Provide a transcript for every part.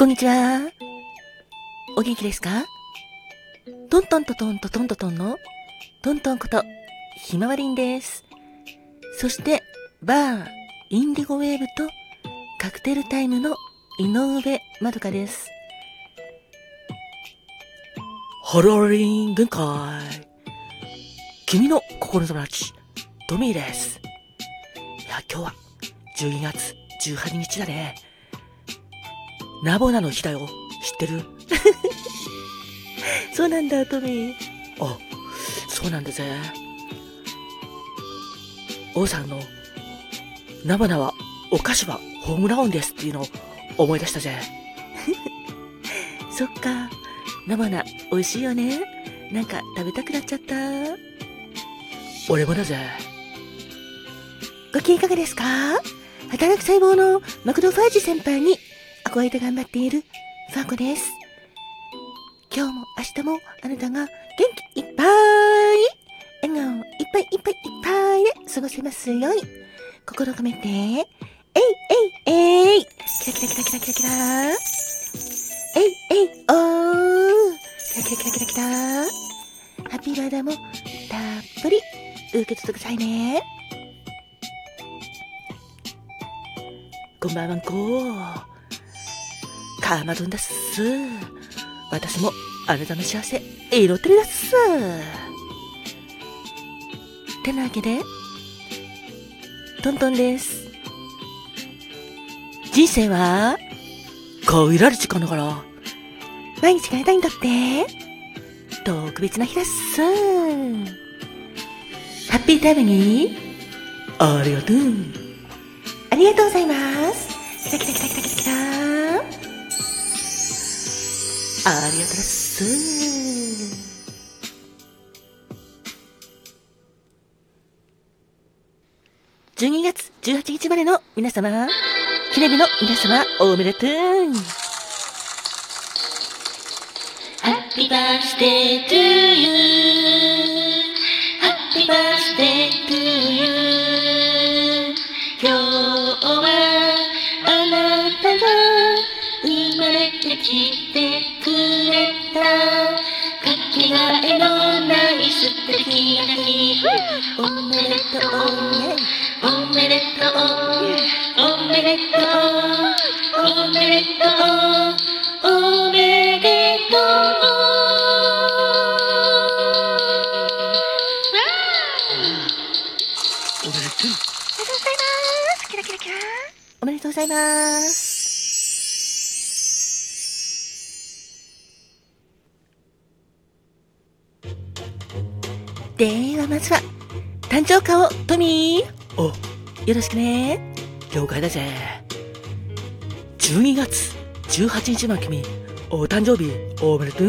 こんにちは。お元気ですか？トントントントントントントンのトントンことひまわりんです。そして、バー、インディゴウェーブとカクテルタイムの井上まどかです。ハローリン限界。君の心の友達、トミーです。いや、今日は12月18日だね。ナボナの日だよ。知ってる？そうなんだ、トミー。あ、そうなんだぜ。王さんの、ナボナは、お菓子はホームラウンですっていうのを思い出したぜ。そっか。ナボナ、美味しいよね。なんか食べたくなっちゃった。俺もだぜ。ご機嫌いかがですか？働く細胞のマクロファージ先輩に憧れて頑張っているファンコです。今日も明日もあなたが元気いっぱい、笑顔いっぱいいっぱいいっぱいで過ごせますように、心を込めて、えいえいえいキラキラキラキラキラキラえいえいおーキラキラキラキラキラハッピーバーダーもたっぷり受け取ってくださいね。こんばんはんこ。カーマドンだっす。私もあなたの幸せ、祈ってるだっす。てなわけで、トントンです。人生は、限られ時間だから。毎日がやりたいんだって。特別な日だっす。ハッピータイムに、ありがとう。ありがとうございます。キラキラキラキラありがとうございます。12月18日までの皆様、記レビの皆様、おめでとう。Happy birthday to you.Happy birthday to you. 月が日おめでとう。おめでとう。おめでとう。おめでとう。おめでとう。おめでとう。ございますキラキラキラおめでとう。ございますではまずは、誕生花をトミーお、よろしくね。了解だぜ。12月18日の君、お誕生日おめでとう。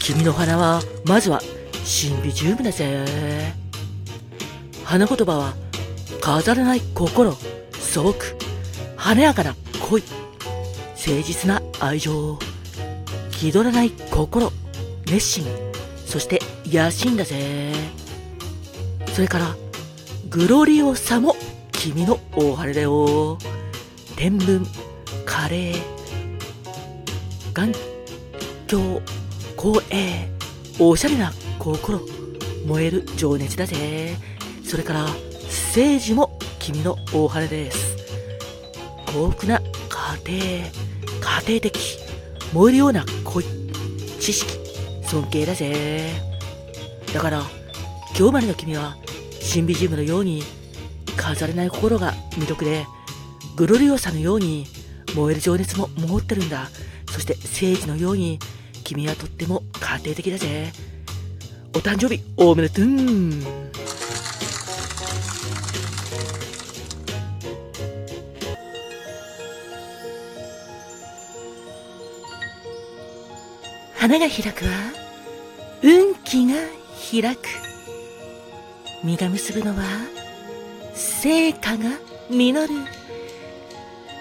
君の花は、まずは、シンビジウムだぜ。花言葉は、飾らない心、素朴、華やかな恋、誠実な愛情、気取らない心、熱心、そして野心だぜ。それから、グロリオサも君の大晴れだよ。天文、カレー、眼鏡、光栄、おしゃれな心、燃える情熱だぜ。それから、政治も君の大晴れです。幸福な家庭、家庭的、燃えるような恋、知識、尊敬だぜ。だから、今日までの君は、シンビジウムのように、飾れない心が魅力で、グロリオサのように、燃える情熱も持ってるんだ。そして、聖治のように、君はとっても家庭的だぜ。お誕生日、おめでとう花が開くわ。運気が開く。実が結ぶのは、成果が実る。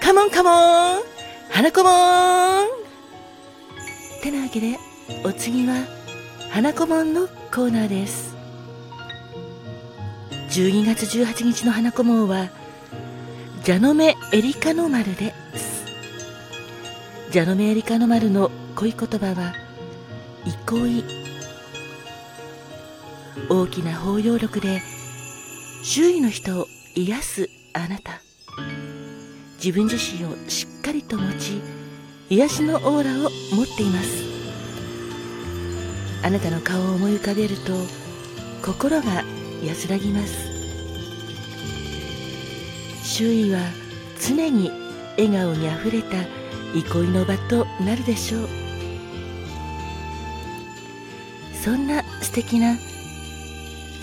カモンカモン花子もんてなわけで、お次は、花子もんのコーナーです。12月18日の花子もんは、ジャノメエリカノマルですジャノメエリカノマルの恋言葉は憩い。大きな包容力で周囲の人を癒すあなた。自分自身をしっかりと持ち癒しのオーラを持っています。あなたの顔を思い浮かべると心が安らぎます。周囲は常に笑顔にあふれた憩いの場となるでしょう。そんな素敵な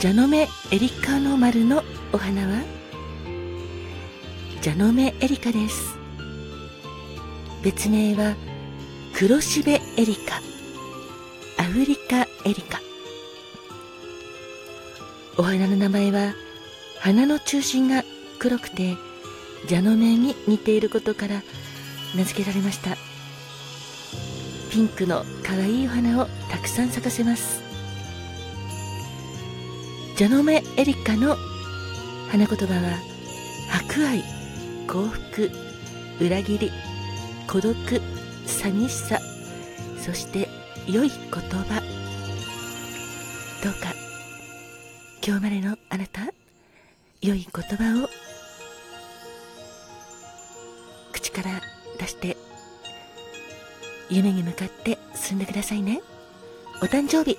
ジャノメエリカノマルのお花は？ジャノメエリカです。別名は黒シベエリカ。アフリカエリカ。お花の名前は花の中心が黒くて蛇の目に似ていることから名付けられました。ピンクの可愛いお花をたくさん咲かせます。ジャノメエリカの花言葉は博愛幸福裏切り孤独寂しさそして良い言葉。どうか今日までのあなた良い言葉を口から出して夢に向かって進んでくださいねお誕生日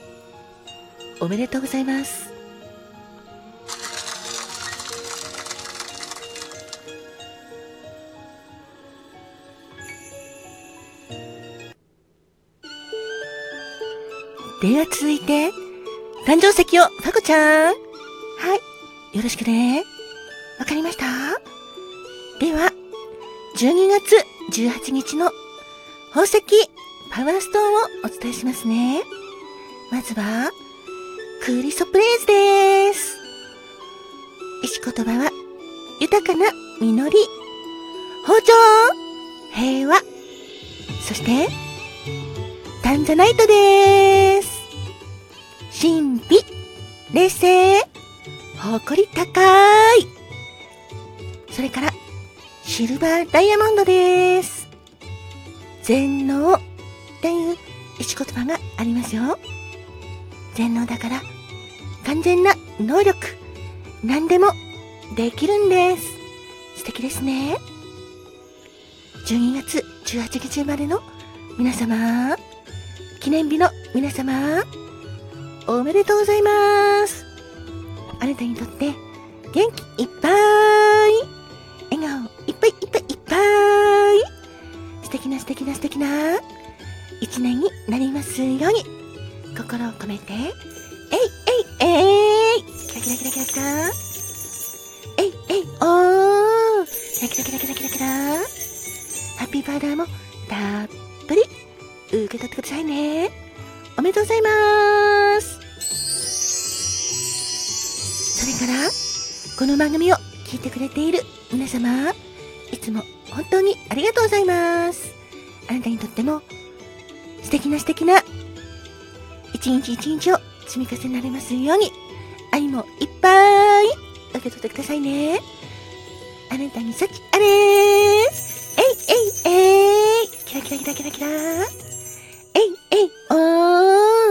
おめでとうございますでは続いて、誕生石を、ファコちゃん。はい。よろしくね。わかりましたでは、12月18日の宝石パワーストーンをお伝えしますね。まずは、クーリソプレイズです。石言葉は、豊かな実り、包丁、平和、そして、タンザナイトです。神秘、冷静、誇り高い。それから、シルバーダイヤモンドです。全能っていう石言葉がありますよ。全能だから、完全な能力、何でもできるんです。素敵ですね。12月18日生まれの皆様、記念日の皆様、おめでとうございます。あなたにとって元気いっぱい、敵な素敵な素敵な一年になりますように、心を込めて、えいえいえいキラキラキラキラキラ。えいえいおー。キラキラキラキラキラキラ。ハッピーバーダーもたっぷり。受け取ってくださいね。おめでとうございます。それから、この番組を聞いてくれている皆様、いつも本当にありがとうございます。あなたにとっても素敵な素敵な一日一日を積み重ねられますように。愛もいっぱい受け取ってくださいね。あなたに幸あれーえいえいえい。キラキラキラキラキラ。えいえいお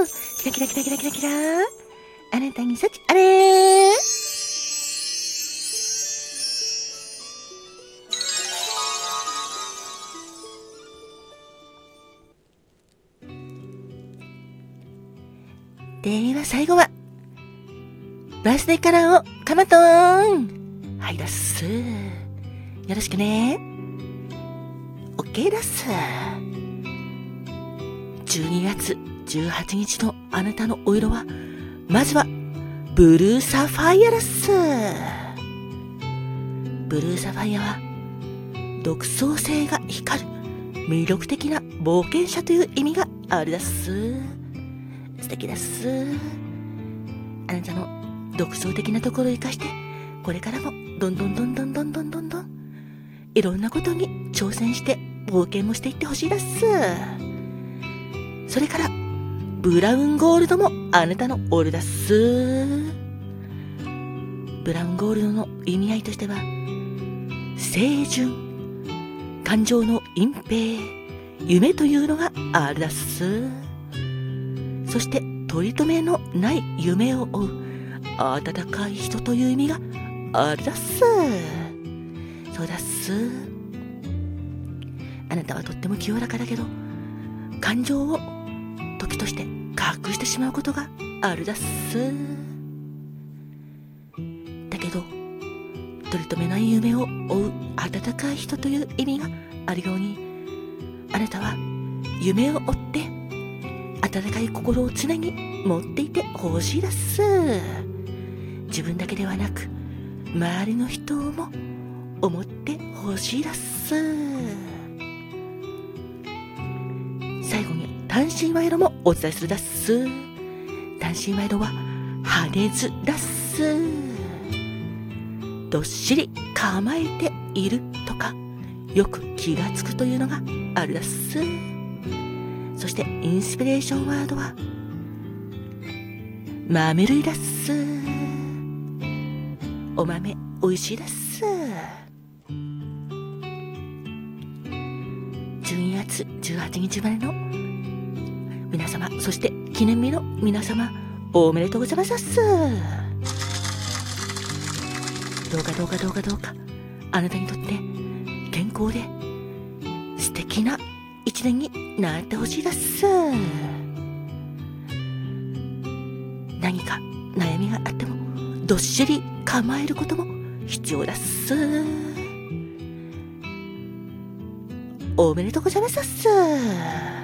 ー。キラキラキラキラキラキラ。あなたに幸あれ。ーは最後は、バースデーカラーをカマトーンはいだっす。よろしくね。オッケーだっす。12月18日のあなたのお色は、まずは、ブルーサファイアです。ブルーサファイアは、独創性が光る、魅力的な冒険者という意味があるだっす。素敵だっす。あなたの独創的なところを活かして、これからもどんどんどんどんどんどんどんどん、いろんなことに挑戦して冒険もしていってほしいだっす。それから、ブラウンゴールドもあなたのオールだっす。ブラウンゴールドの意味合いとしては、清純感情の隠蔽夢というのがあるだっすそして取り留めのない夢を追う温かい人という意味があるだっす。そうだっす。あなたはとっても清らかだけど感情を時として隠してしまうことがあるだっす。だけど取り留めない夢を追う温かい人という意味があるようにあなたは夢を追って温かい心を常に持っていてほしいだっす。自分だけではなく周りの人も思ってほしいだっす。最後に単身賄賂もお伝えするだっす。単身賄賂は羽根図だっす。どっしり構えているとかよく気がつくというのがあるだっす。そしてインスピレーションワードは豆類だっす。お豆美味しいです。12月18日までの皆様そして記念日の皆様おめでとうございます。どうかどうかどうかどうかあなたにとって健康で素敵な一年になんてほしいです。何か悩みがあってもどっしり構えることも必要だっす。おめでとうございますっす。